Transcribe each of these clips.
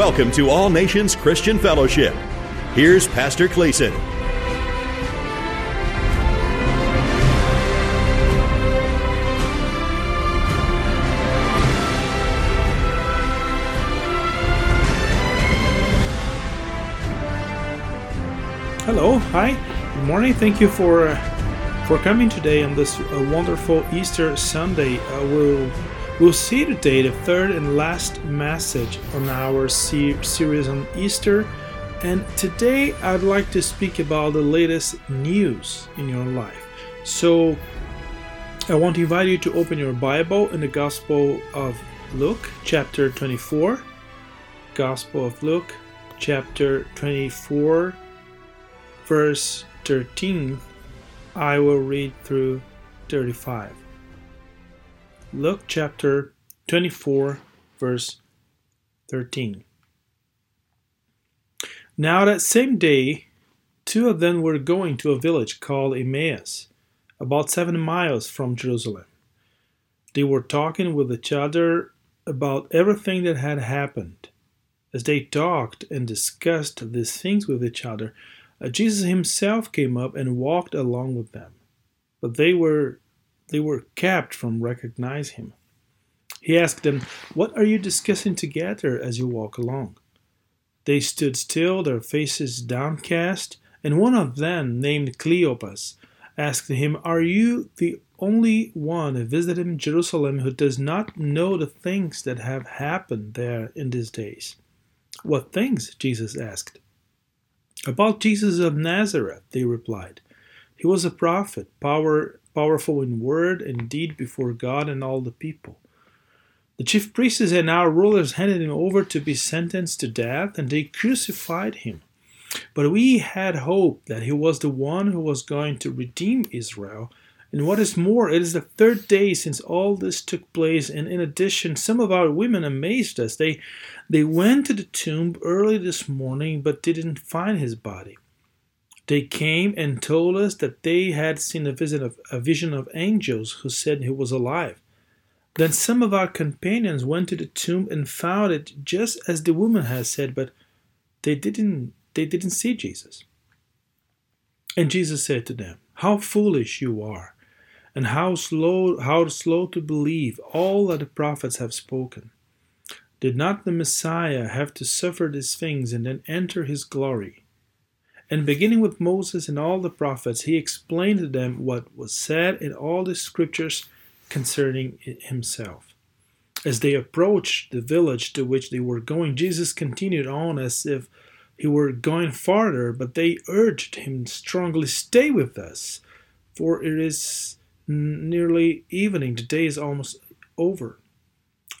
Welcome to All Nations Christian Fellowship. Here's Pastor Cleison. Hello, hi, good morning. Thank you for uh, for coming today on this uh, wonderful Easter Sunday. Uh, we'll we'll see today the third and last message on our series on Easter, and today I'd like to speak about the latest news in your life. So I want to invite you to open your Bible in the Gospel of Luke, chapter 24. Gospel of Luke, chapter 24 verse 13, I will read through 35. Luke chapter 24, verse 13. Now, that same day, two of them were going to a village called Emmaus, about seven miles from Jerusalem. They were talking with each other about everything that had happened. As they talked and discussed these things with each other, Jesus himself came up and walked along with them, but they were they were kept from recognizing him. He asked them, "What are you discussing together as you walk along?" They stood still, their faces downcast, and one of them, named Cleopas, asked him, "Are you the only one visited Jerusalem who does not know the things that have happened there in these days?" "What things?" Jesus asked. About Jesus of Nazareth, they replied. He was a prophet, power, powerful in word and deed before God and all the people. The chief priests and our rulers handed him over to be sentenced to death, and they crucified him. But we had hope that he was the one who was going to redeem Israel. And what is more, it is the third day since all this took place, and in addition, some of our women amazed us. They they went to the tomb early this morning, but didn't find his body. They came and told us that they had seen a, visit of, a vision of angels who said he was alive. Then some of our companions went to the tomb and found it just as the woman had said, but they didn't they didn't see Jesus. And Jesus said to them, How foolish you are, and how slow how slow to believe all that the prophets have spoken. Did not the Messiah have to suffer these things and then enter his glory? And beginning with Moses and all the prophets, he explained to them what was said in all the scriptures concerning himself. As they approached the village to which they were going, Jesus continued on as if he were going farther, but they urged him strongly, Stay with us, for it is nearly evening. The day is almost over.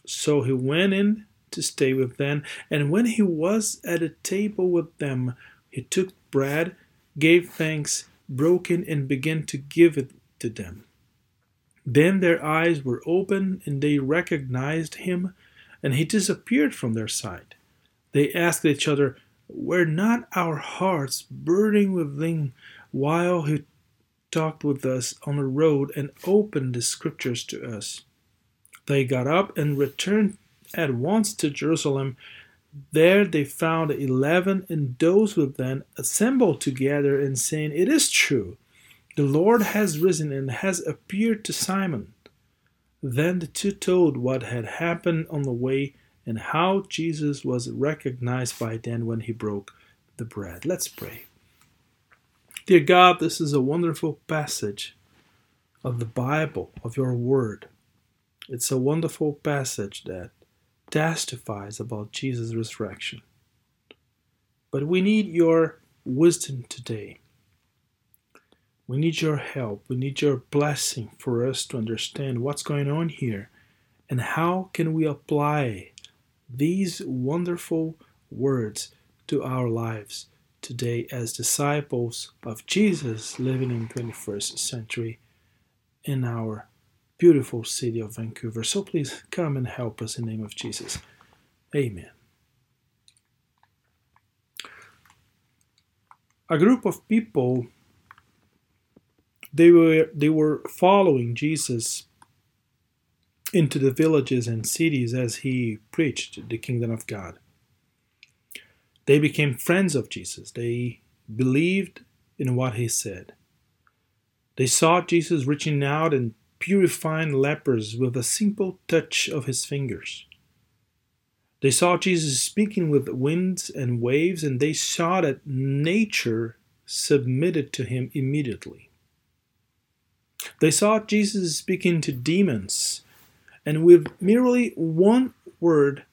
So he went in to stay with them, and when he was at a table with them, he took bread, gave thanks, broke it, and began to give it to them. Then their eyes were opened, and they recognized him, and he disappeared from their sight. They asked each other, Were not our hearts burning within while he talked with us on the road and opened the scriptures to us? They got up and returned at once to Jerusalem. There they found eleven, and those with them assembled together and saying, It is true, the Lord has risen and has appeared to Simon. Then the two told what had happened on the way and how Jesus was recognized by them when he broke the bread. Let's pray. Dear God, this is a wonderful passage of the Bible, of your word. It's a wonderful passage that testifies about Jesus' resurrection. But we need your wisdom today. We need your help. We need your blessing for us to understand what's going on here and how can we apply these wonderful words to our lives today as disciples of Jesus living in 21st century in our beautiful city of Vancouver. So please come and help us in the name of Jesus. Amen. A group of people they were they were following Jesus into the villages and cities as he preached the kingdom of God. They became friends of Jesus. They believed in what he said. They saw Jesus reaching out and purifying lepers with a simple touch of his fingers. They saw Jesus speaking with winds and waves, and they saw that nature submitted to him immediately. They saw Jesus speaking to demons, and with merely one word,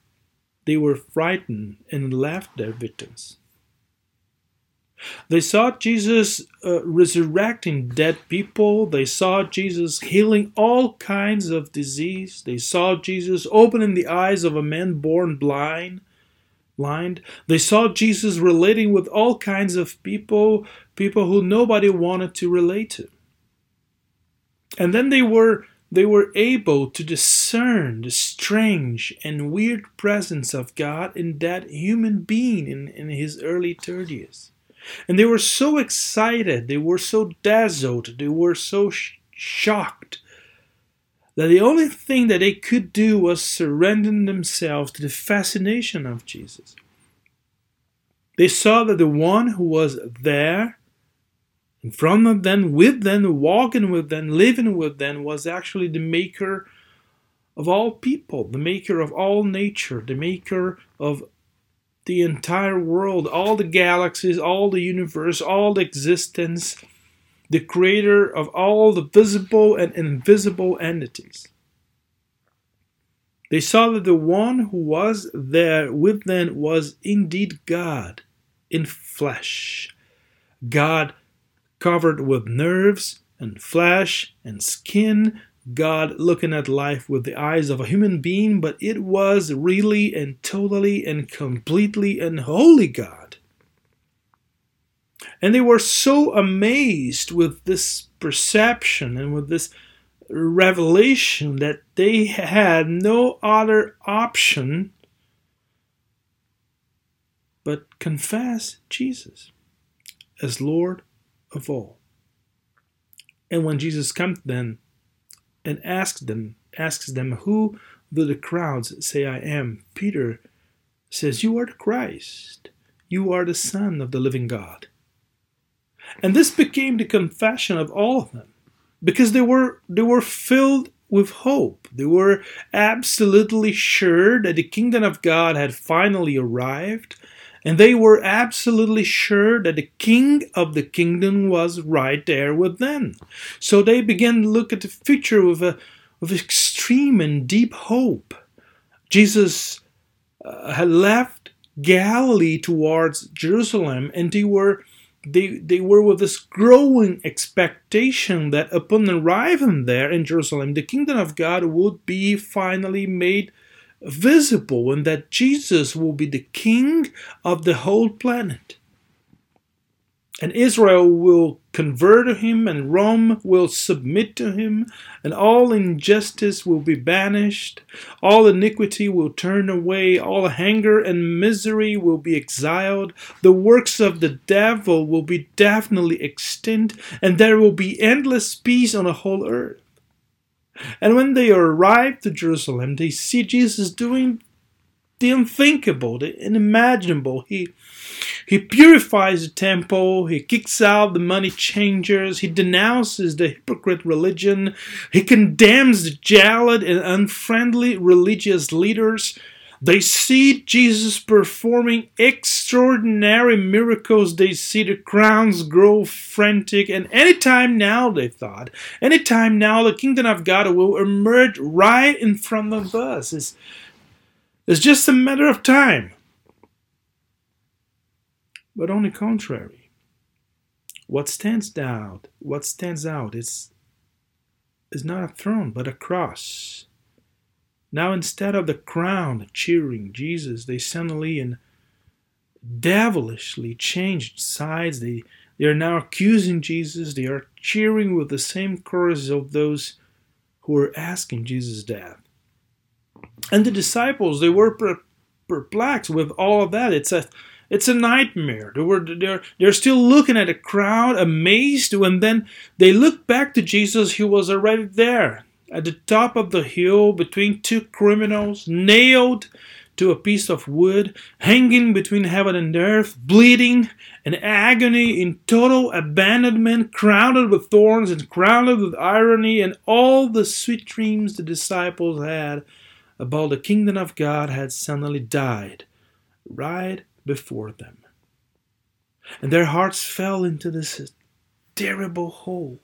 they were frightened and left their victims. They saw Jesus uh, resurrecting dead people. They saw Jesus healing all kinds of disease. They saw Jesus opening the eyes of a man born blind. Blind. They saw Jesus relating with all kinds of people, people who nobody wanted to relate to. And then they were they were able to discern the strange and weird presence of God in that human being in, in his early 30s. And they were so excited, they were so dazzled, they were so sh- shocked that the only thing that they could do was surrender themselves to the fascination of Jesus. They saw that the one who was there in front of them, with them, walking with them, living with them, was actually the maker of all people, the maker of all nature, the maker of the entire world, all the galaxies, all the universe, all the existence, the creator of all the visible and invisible entities. They saw that the one who was there with them was indeed God in flesh. God covered with nerves and flesh and skin, God looking at life with the eyes of a human being, but it was really and totally and completely and holy God. And they were so amazed with this perception and with this revelation that they had no other option but confess Jesus as Lord of all. And when Jesus comes then and asks them, asks them, Who do the crowds say I am? Peter says, You are the Christ. You are the Son of the living God. And this became the confession of all of them because they were they were filled with hope. They were absolutely sure that the kingdom of God had finally arrived and they were absolutely sure that the king of the kingdom was right there with them. So they began to look at the future with, a, with extreme and deep hope. Jesus uh, had left Galilee towards Jerusalem, and they were they, they were with this growing expectation that upon arriving there in Jerusalem, the kingdom of God would be finally made visible and that Jesus will be the king of the whole planet. And Israel will convert to him, and Rome will submit to him, and all injustice will be banished, all iniquity will turn away, all anger and misery will be exiled, the works of the devil will be definitely extinct, and there will be endless peace on the whole earth. And when they arrive to Jerusalem, they see Jesus doing the unthinkable, the unimaginable. He he purifies the temple, he kicks out the money changers, he denounces the hypocrite religion, he condemns the jealous and unfriendly religious leaders. They see Jesus performing extraordinary miracles. They see the crowds grow frantic. And anytime now, they thought, anytime now, the kingdom of God will emerge right in front of us. It's, it's just a matter of time. But on the contrary, what stands out, what stands out is, is not a throne, but a cross now, instead of the crowd cheering Jesus, they suddenly and devilishly changed sides. They, they are now accusing Jesus. They are cheering with the same chorus of those who were asking Jesus' death. And the disciples, they were perplexed with all of that. It's a it's a nightmare. They were they're they're still looking at the crowd, amazed, and then they look back to Jesus, who was already there at the top of the hill between two criminals, nailed to a piece of wood, hanging between heaven and earth, bleeding, in agony, in total abandonment, crowned with thorns and crowned with irony, and all the sweet dreams the disciples had about the kingdom of God had suddenly died right before them. And their hearts fell into this terrible hole.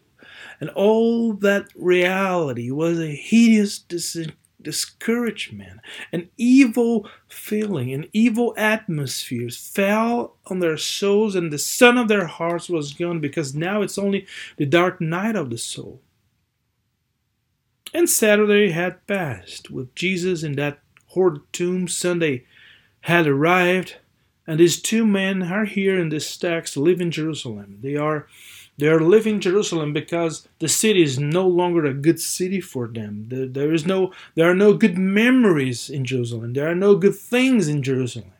And all that reality was a hideous dis- discouragement, an evil feeling, an evil atmosphere fell on their souls, and the sun of their hearts was gone because now it's only the dark night of the soul. And Saturday had passed with Jesus in that horrid tomb. Sunday had arrived, and these two men are here in this text live in Jerusalem. They are they are leaving Jerusalem because the city is no longer a good city for them. There is no there are no good memories in Jerusalem. There are no good things in Jerusalem.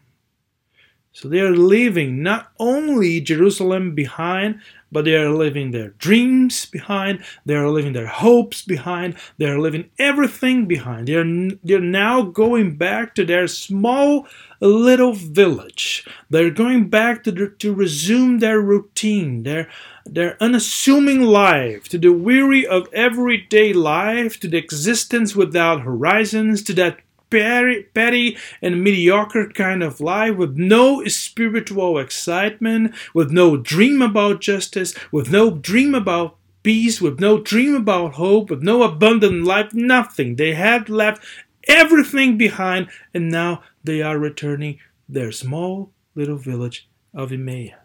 So they are leaving not only Jerusalem behind, but they are leaving their dreams behind, they are leaving their hopes behind, they are leaving everything behind. They are, they're now going back to their small little village. They're going back to, to resume their routine, their, their unassuming life, to the weary of everyday life, to the existence without horizons, to that petty and mediocre kind of life with no spiritual excitement, with no dream about justice, with no dream about peace, with no dream about hope, with no abundant life, nothing. They had left everything behind and now they are returning their small little village of Emmaus.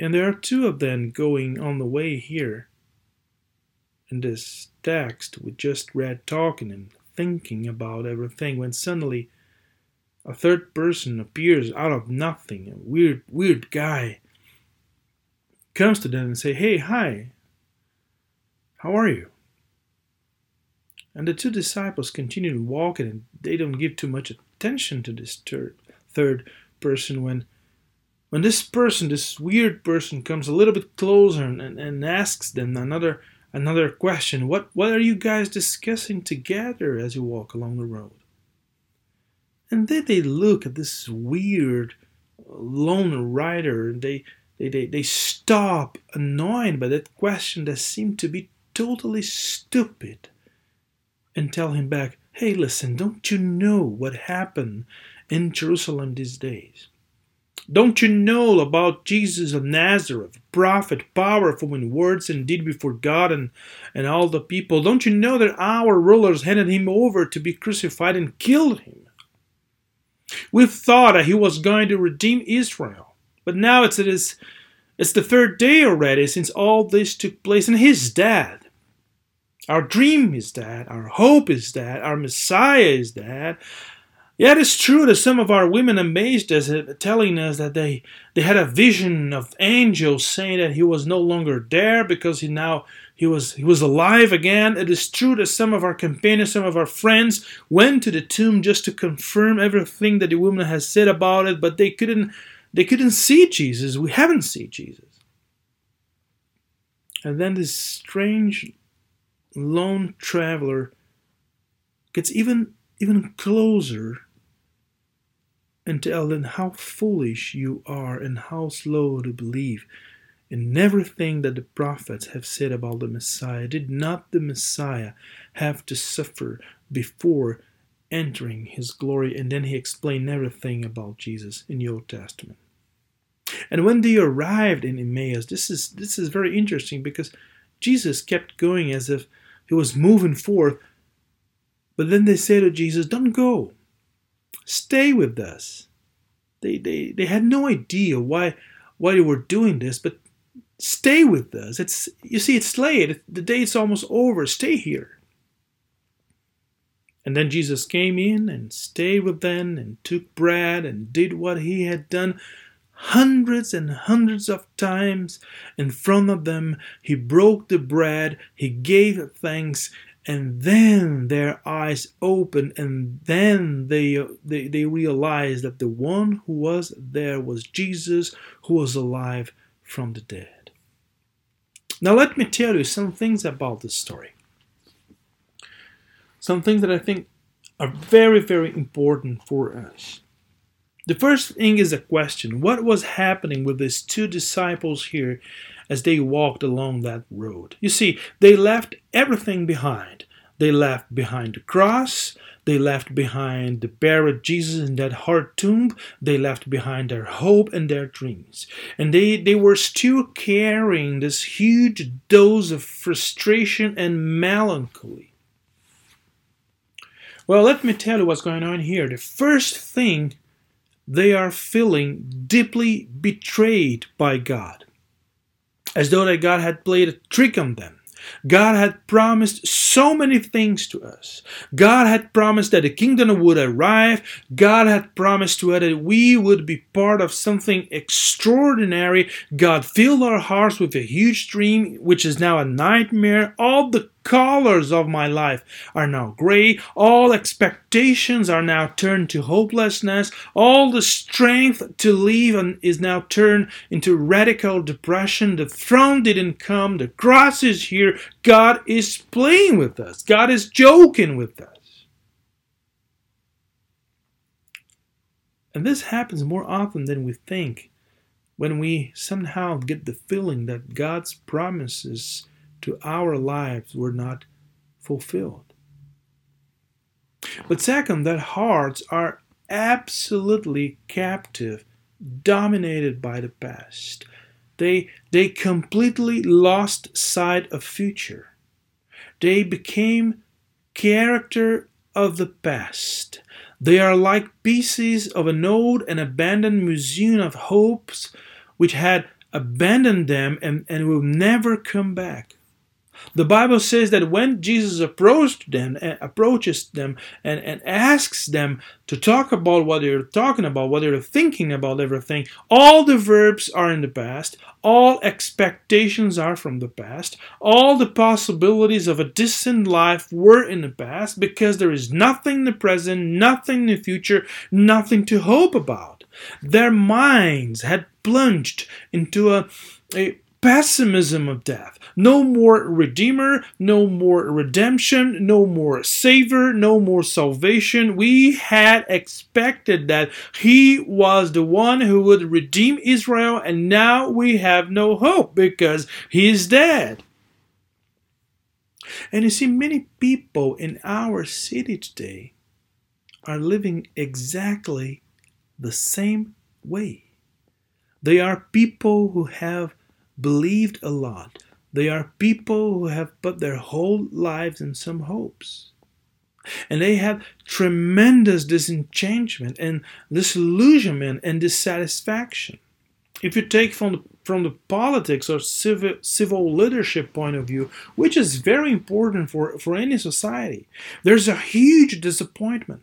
And there are two of them going on the way here. In this text we just read talking and thinking about everything when suddenly a third person appears out of nothing. A weird weird guy comes to them and say hey hi. How are you? And the two disciples continue walking and they don't give too much attention to this third person when when this person this weird person comes a little bit closer and, and, asks them another another question what what are you guys discussing together as you walk along the road? And then they look at this weird lone rider and they they, they, they stop annoyed by that question that seemed to be totally stupid and tell him back hey listen don't you know what happened in jerusalem these days don't you know about Jesus of Nazareth, prophet, powerful in words and deed before God and, and all the people? Don't you know that our rulers handed him over to be crucified and killed him? We thought that he was going to redeem Israel, but now it's, it is, it's the third day already since all this took place, and he's dead. Our dream is dead, our hope is dead, our Messiah is dead, yeah, it is true that some of our women amazed us, telling us that they, they had a vision of angels saying that he was no longer there because he now he was he was alive again. It is true that some of our companions, some of our friends went to the tomb just to confirm everything that the woman has said about it, but they couldn't they couldn't see Jesus. We haven't seen Jesus. And then this strange lone traveler gets even even closer and tell them how foolish you are and how slow to believe in everything that the prophets have said about the Messiah. Did not the Messiah have to suffer before entering his glory? And then he explained everything about Jesus in the Old Testament. And when they arrived in Emmaus, this is this is very interesting because Jesus kept going as if he was moving forth. But then they say to Jesus, Don't go. Stay with us. They, they, they had no idea why, why they were doing this, but stay with us. It's, you see, it's late. The day is almost over. Stay here. And then Jesus came in and stayed with them and took bread and did what he had done hundreds and hundreds of times in front of them. He broke the bread, he gave thanks, and then their eyes opened and then they, they they realized that the one who was there was jesus who was alive from the dead. Now let me tell you some things about this story. Some things that i think are very, very important for us. The first thing is a question. What was happening with these two disciples here as they walked along that road? You see, they left everything behind. They left behind the cross, they left behind the buried Jesus in that hard tomb. They left behind their hope and their dreams. And they, they were still carrying this huge dose of frustration and melancholy. Well, let me tell you what's going on here. The first thing they are feeling deeply betrayed by God, as though that God had played a trick on them. God had promised so many things to us. God had promised that the kingdom would arrive. God had promised to us that we would be part of something extraordinary. God filled our hearts with a huge dream, which is now a nightmare. All the colors of my life are now gray. All expectations are now turned to hopelessness. All the strength to live is now turned into radical depression. The throne didn't come. The cross is here. God is playing with us. God is joking with us. And this happens more often than we think when we somehow get the feeling that God's promises to our lives were not fulfilled. But second, that hearts are absolutely captive, dominated by the past. They, they completely lost sight of future. They became character of the past. They are like pieces of an old and abandoned museum of hopes which had abandoned them and, and will never come back. The Bible says that when Jesus approached them, eh, approaches them and, and asks them to talk about what they're talking about, what they're thinking about everything, all the verbs are in the past, all expectations are from the past, all the possibilities of a distant life were in the past because there is nothing in the present, nothing in the future, nothing to hope about. Their minds had plunged into a, a pessimism of death. No more Redeemer, no more redemption, no more Savior, no more salvation. We had expected that He was the one who would redeem Israel, and now we have no hope because He is dead. And you see, many people in our city today are living exactly the same way. They are people who have believed a lot. They are people who have put their whole lives in some hopes. And they have tremendous disenchantment and disillusionment and dissatisfaction. If you take from the, from the politics or civil, civil leadership point of view, which is very important for, for any society, there's a huge disappointment.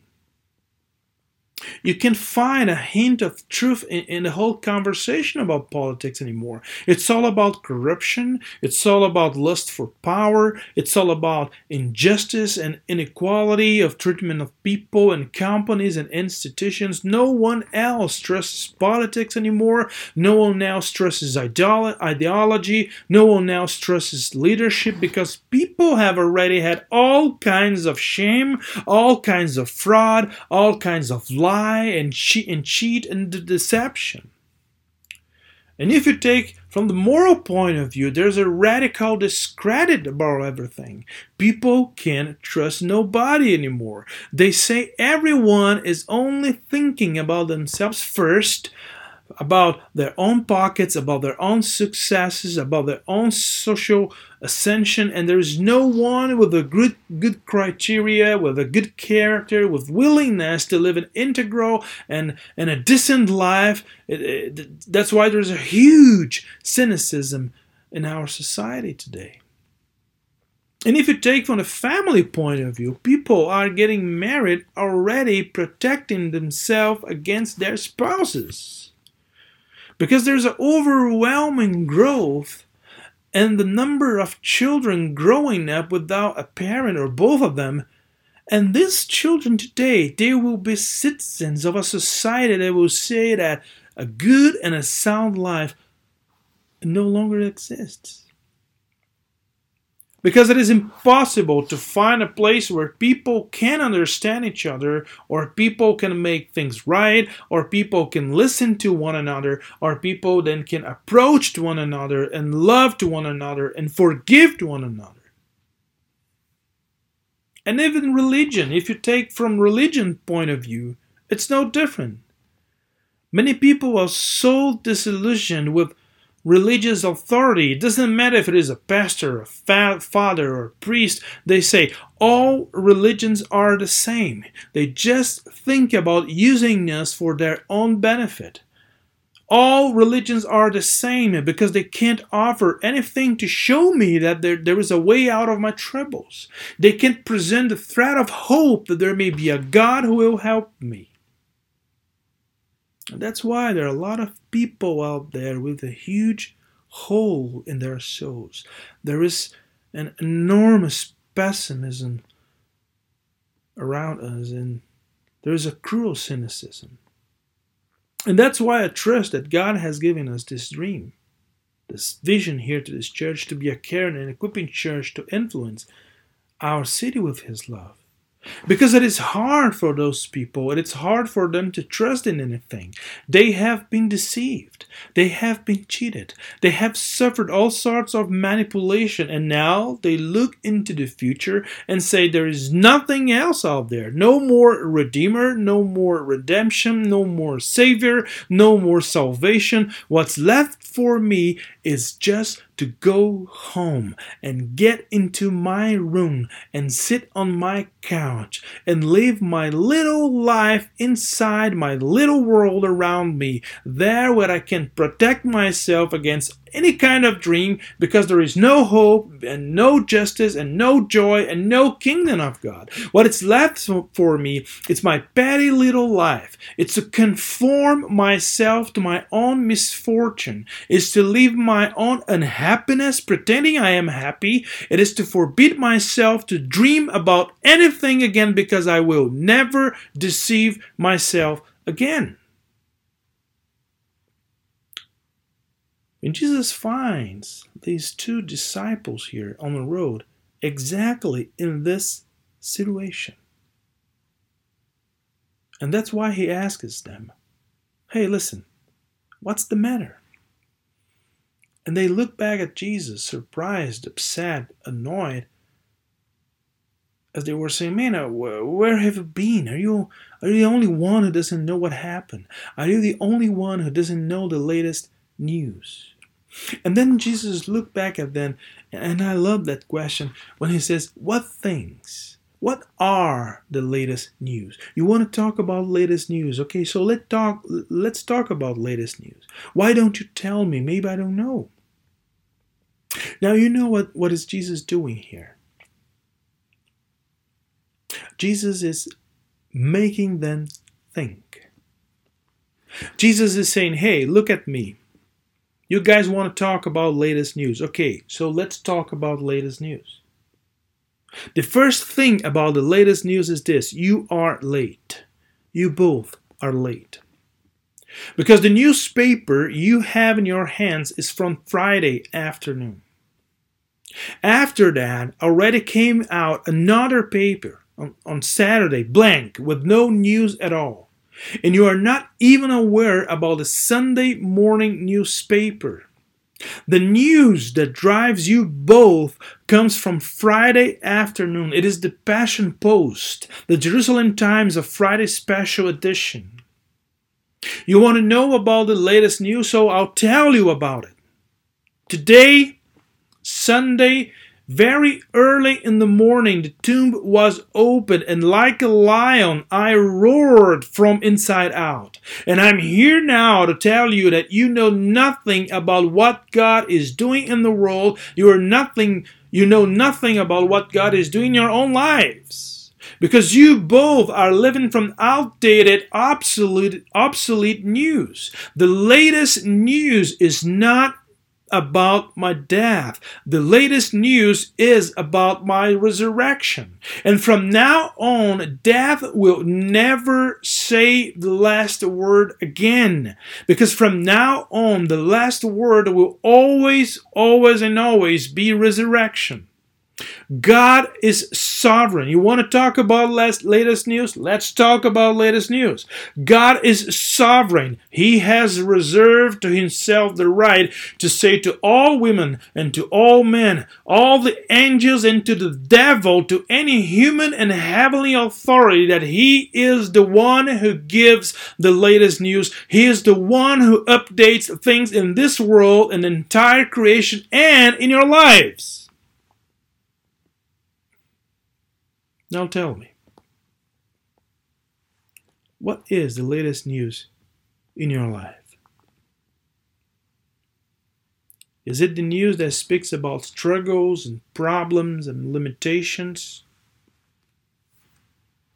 You can find a hint of truth in, in, the whole conversation about politics anymore. It's all about corruption, it's all about lust for power, it's all about injustice and inequality of treatment of people and companies and institutions. No one else stresses politics anymore. No one else stresses ideolo- ideology. No one else stresses leadership because people have already had all kinds of shame, all kinds of fraud, all kinds of lies lie and cheat and cheat and deception. And if you take from the moral point of view, there's a radical discredit about everything. People can't trust nobody anymore. They say everyone is only thinking about themselves first, about their own pockets, about their own successes, about their own social ascension, and there is no one with a good good criteria, with a good character, with willingness to live an integral and, and a decent life. It, it, that's why there's a huge cynicism in our society today. And if you take from a family point of view, people are getting married already protecting themselves against their spouses because there's an overwhelming growth and the number of children growing up without a parent or both of them. And these children today they will be citizens of a society that will say that a good and a sound life no longer exists because it is impossible to find a place where people can understand each other, or people can make things right, or people can listen to one another, or people then can approach to one another and love to one another and forgive to one another. And even religion, if you take from religion point of view, it's no different. Many people are so disillusioned with religious authority. It doesn't matter if it is a pastor, a fa- father, or a priest. They say all religions are the same. They just think about using us for their own benefit. All religions are the same because they can't offer anything to show me that there, there is a way out of my troubles. They can't present the thread of hope that there may be a God who will help me. And that's why there are a lot of people out there with a huge hole in their souls. There is an enormous pessimism around us, and there is a cruel cynicism. And that's why I trust that God has given us this dream, this vision here to this church to be a caring and equipping church to influence our city with His love. Because it is hard for those people, and it's hard for them to trust in anything. They have been deceived, they have been cheated, they have suffered all sorts of manipulation, and now they look into the future and say there is nothing else out there. No more Redeemer, no more redemption, no more Savior, no more salvation. What's left for me is just to go home and get into my room and sit on my couch and live my little life inside my little world around me, there where I can protect myself against any kind of dream because there is no hope and no justice and no joy and no kingdom of God. What is left for me, it's my petty little life. It's to conform myself to my own misfortune. It's to live my own unhappiness pretending I am happy. It is to forbid myself to dream about anything again because I will never deceive myself again. When Jesus finds these two disciples here on the road exactly in this situation, and that's why he asks them, Hey, listen, what's the matter? And they look back at Jesus, surprised, upset, annoyed, as they were saying, Man, uh, where have you been? Are you, are you the only one who doesn't know what happened? Are you the only one who doesn't know the latest news. And then Jesus looked back at them, and I love that question when he says, What things? What are the latest news? You want to talk about latest news? Okay, so let talk let's talk about latest news. Why don't you tell me? Maybe I don't know. Now you know what, what is Jesus doing here? Jesus is making them think. Jesus is saying, Hey, look at me. You guys want to talk about latest news. Okay, so let's talk about latest news. The first thing about the latest news is this you are late. You both are late. Because the newspaper you have in your hands is from Friday afternoon. After that, already came out another paper on, on Saturday, blank, with no news at all and you are not even aware about the Sunday morning newspaper. The news that drives you both comes from Friday afternoon. It is the Passion Post, the Jerusalem Times of Friday special edition. You want to know about the latest news, so I'll tell you about it. Today, Sunday, very early in the morning, the tomb was opened, and like a lion, I roared from inside out. And I'm here now to tell you that you know nothing about what God is doing in the world. You are nothing, you know nothing about what God is doing in your own lives. Because you both are living from outdated, obsolete, obsolete news. The latest news is not about my death. The latest news is about my resurrection. And from now on, death will never say the last word again. Because from now on, the last word will always, always, and always be resurrection. God is sovereign. You want to talk about latest news? Let's talk about latest news. God is sovereign. He has reserved to himself the right to say to all women and to all men, all the angels and to the devil, to any human and heavenly authority that he is the one who gives the latest news. He is the one who updates things in this world and the entire creation and in your lives. Now tell me, what is the latest news in your life? Is it the news that speaks about struggles and problems and limitations?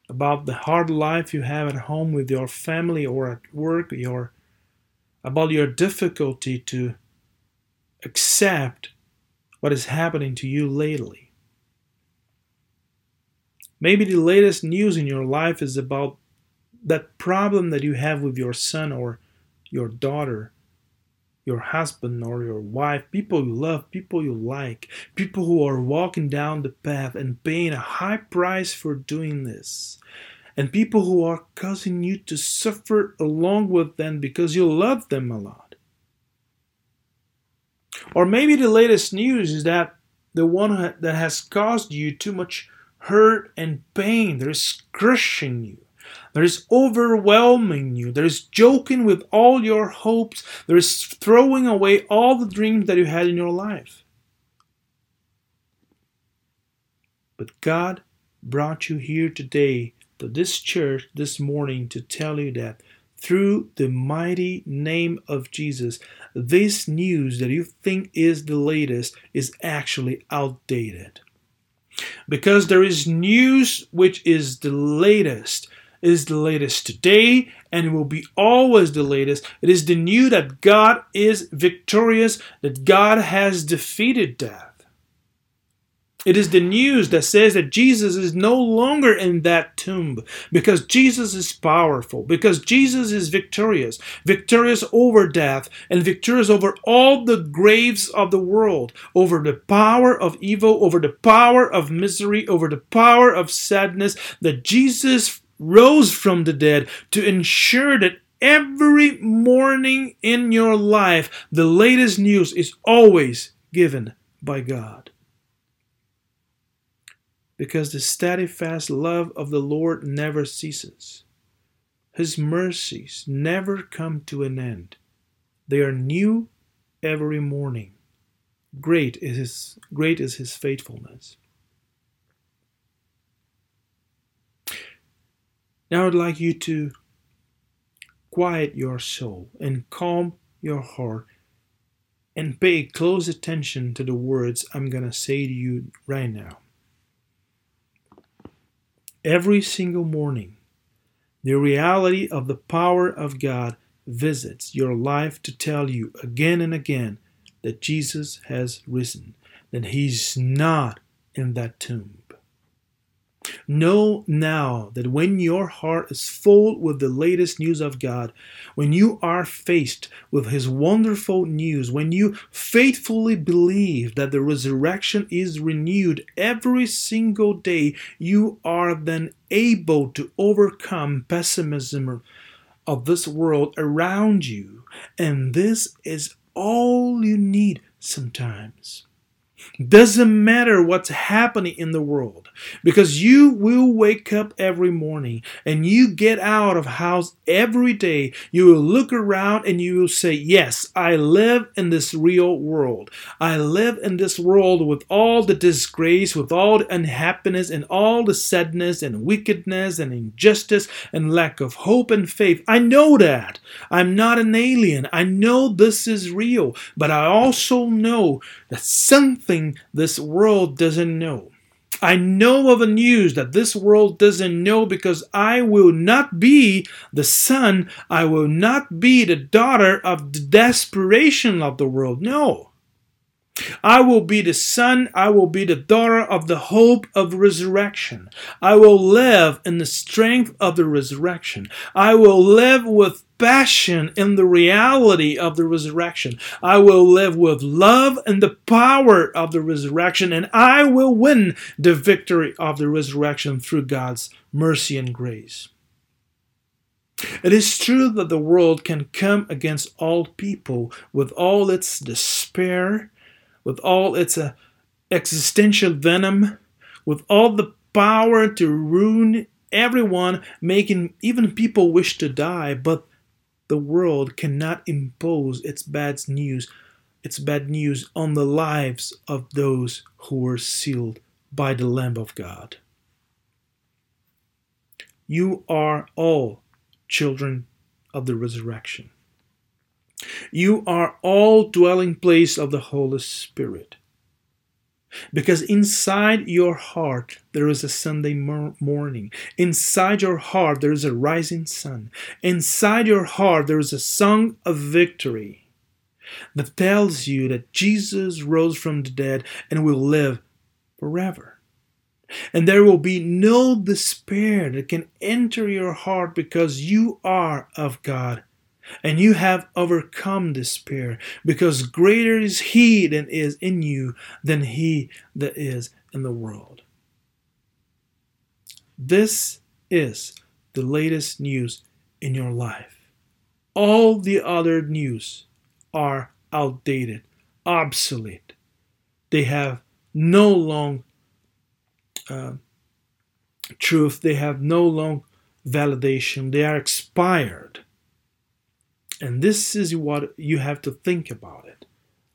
About the hard life you have at home with your family or at work, your about your difficulty to accept what is happening to you lately? Maybe the latest news in your life is about that problem that you have with your son or your daughter, your husband or your wife, people you love, people you like, people who are walking down the path and paying a high price for doing this, and people who are causing you to suffer along with them because you love them a lot. Or maybe the latest news is that the one that has caused you too much hurt and pain that is crushing you, that is overwhelming you, that is joking with all your hopes, that is throwing away all the dreams that you had in your life. But God brought you here today to this church this morning to tell you that through the mighty name of Jesus, this news that you think is the latest is actually outdated because there is news which is the latest is the latest today and it will be always the latest. It is the news that God is victorious, that God has defeated death. It is the news that says that Jesus is no longer in that tomb because Jesus is powerful, because Jesus is victorious, victorious over death and victorious over all the graves of the world, over the power of evil, over the power of misery, over the power of sadness, that Jesus rose from the dead to ensure that every morning in your life, the latest news is always given by God because the steadfast love of the Lord never ceases. His mercies never come to an end. They are new every morning. Great is his, great is his faithfulness. Now I'd like you to quiet your soul and calm your heart and pay close attention to the words I'm going to say to you right now every single morning, the reality of the power of God visits your life to tell you again and again that Jesus has risen, that He's not in that tomb. Know now that when your heart is full with the latest news of God, when you are faced with His wonderful news, when you faithfully believe that the resurrection is renewed every single day, you are then able to overcome pessimism of this world around you. And this is all you need sometimes. Doesn't matter what's happening in the world because you will wake up every morning and you get out of house every day. You will look around and you will say, Yes, I live in this real world. I live in this world with all the disgrace, with all the unhappiness and all the sadness and wickedness and injustice and lack of hope and faith. I know that. I'm not an alien. I know this is real, but I also know that something something this world doesn't know. I know of a news that this world doesn't know because I will not be the son, I will not be the daughter of the desperation of the world. No. I will be the son, I will be the daughter of the hope of resurrection. I will live in the strength of the resurrection. I will live with passion in the reality of the resurrection. I will live with love and the power of the resurrection, and I will win the victory of the resurrection through God's mercy and grace. It is true that the world can come against all people with all its despair with all its uh, existential venom, with all the power to ruin everyone, making even people wish to die, but the world cannot impose its bad news, its bad news on the lives of those who were sealed by the Lamb of God. You are all children of the resurrection. You are all dwelling place of the Holy Spirit. Because inside your heart there is a Sunday morning. Inside your heart there is a rising sun. Inside your heart there is a song of victory that tells you that Jesus rose from the dead and will live forever. And there will be no despair that can enter your heart because you are of God and you have overcome despair, because greater is he that is in you than he that is in the world. This is the latest news in your life. All the other news are outdated, obsolete. They have no long uh, truth, they have no long validation, they are expired. And this is what you have to think about it.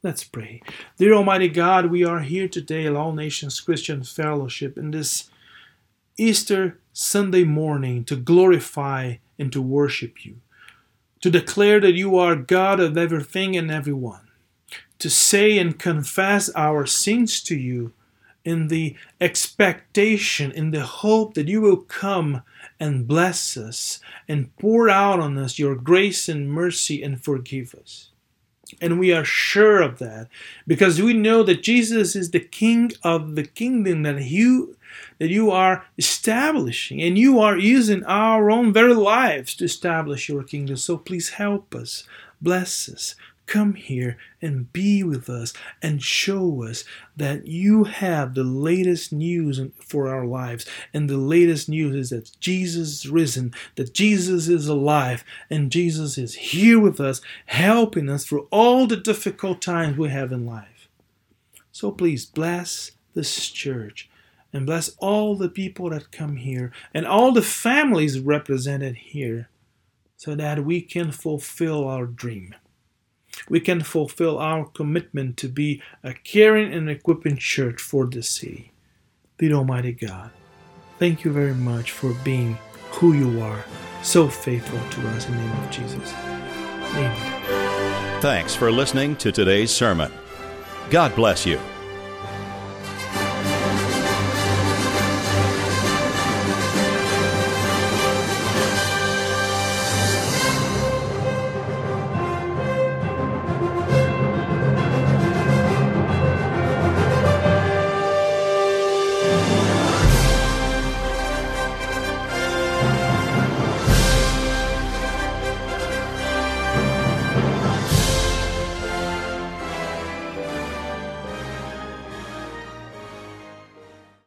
Let's pray. Dear Almighty God, we are here today All Nations Christian Fellowship in this Easter Sunday morning to glorify and to worship you, to declare that you are God of everything and everyone, to say and confess our sins to you in the expectation, in the hope that you will come and bless us and pour out on us your grace and mercy and forgive us. And we are sure of that because we know that Jesus is the King of the kingdom that you that you are establishing and you are using our own very lives to establish your kingdom. So please help us, bless us, Come here and be with us and show us that you have the latest news for our lives. And the latest news is that Jesus is risen, that Jesus is alive, and Jesus is here with us, helping us through all the difficult times we have in life. So please bless this church and bless all the people that come here and all the families represented here so that we can fulfill our dream we can fulfill our commitment to be a caring and equipping church for the city. Dear Almighty God, thank you very much for being who you are, so faithful to us in the name of Jesus. Amen. Thanks for listening to today's sermon. God bless you.